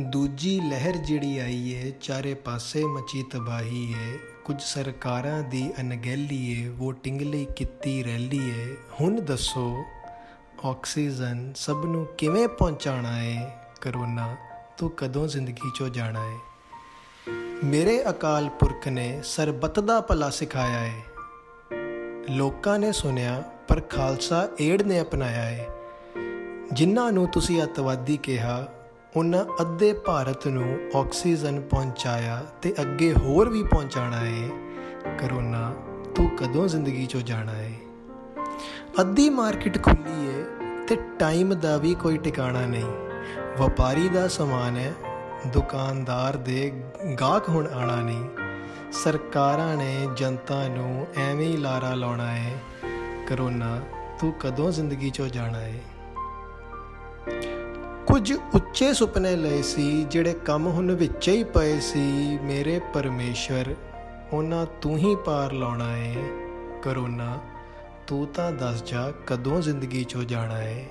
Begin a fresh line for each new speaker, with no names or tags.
ਦੂਜੀ ਲਹਿਰ ਜਿਹੜੀ ਆਈ ਏ, ਚਾਰੇ ਪਾਸੇ ਮਚੀ ਤਬਾਹੀ ਏ। ਕੁਝ ਸਰਕਾਰਾਂ ਦੀ ਅਣਗਹਿਲੀ ਏ VOTING ਲਈ ਕੀਤੀ ਰੈਲੀ ਏ। ਹੁਣ ਦੱਸੋ, ਆਕਸੀਜਨ ਸਭ ਨੂੰ ਕਿਵੇਂ ਪਹੁੰਚਾਣਾ ਏ? ਕਰੋਨਾ ਤੂੰ ਕਦੋਂ ਜ਼ਿੰਦਗੀ ਚੋਂ ਜਾਣਾ ਏ? ਮੇਰੇ ਅਕਾਲ ਪੁਰਖ ਨੇ ਸਰਬੱਤ ਦਾ ਭਲਾ ਸਿਖਾਇਆ ਏ। ਲੋਕਾਂ ਨੇ ਸੁਨਿਆ ਪਰ ਖਾਲਸਾ ਏੜ ਨੇ ਅਪਣਾਇਆ ਏ। ਜਿਨ੍ਹਾਂ ਨੂੰ ਤੁਸੀਂ ਅਤਵਾਦੀ ਕਿਹਾ ਉਹਨਾਂ ਅੱਧੇ ਭਾਰਤ ਨੂੰ ਆਕਸੀਜਨ ਪਹੁੰਚਾਇਆ ਤੇ ਅੱਗੇ ਹੋਰ ਵੀ ਪਹੁੰਚਾਣਾ ਹੈ ਕਰੋਨਾ, ਤੂੰ ਕਦੋਂ ਜ਼ਿੰਦਗੀ ਚੋਂ ਜਾਣਾ ਹੈ ਅੱਧੀ ਮਾਰਕੀਟ ਖੁੱਲੀ ਹੈ ਤੇ ਟਾਈਮ ਦਾ ਵੀ ਕੋਈ ਟਿਕਾਣਾ ਨਹੀਂ। ਵਪਾਰੀ ਦਾ ਸਮਾਨ ਹੈ, ਦੁਕਾਨਦਾਰ ਦੇ ਗਾਹਕ ਹੁਣ ਆਣਾ ਨਹੀਂ। ਸਰਕਾਰਾਂ ਨੇ ਜਨਤਾ ਨੂੰ ਐਵੇਂ ਹੀ ਲਾਰਾ ਲਾਉਣਾ ਹੈ ਕਰੋਨਾ, ਤੂੰ ਕਦੋਂ ਜ਼ਿੰਦਗੀ ਚੋਂ ਜਾਣਾ ਹੈ ਕੁਝ ਉੱਚੇ ਸੁਪਨੇ ਲਏ ਸੀ, ਜਿਹੜੇ ਕੰਮ ਹੁਣ ਵਿੱਚ ਹੀ ਪਏ ਸੀ। ਮੇਰੇ ਪਰਮੇਸ਼ਵਰ, ਉਹਨਾਂ ਤੂੰ ਹੀ ਪਾਰ ਲਾਉਣਾ ਏ। ਕਰੋਨਾ, ਤੂੰ ਤਾਂ ਦੱਸ ਜਾ ਕਦੋਂ ਜ਼ਿੰਦਗੀ ਚੋਂ ਜਾਣਾ ਏ।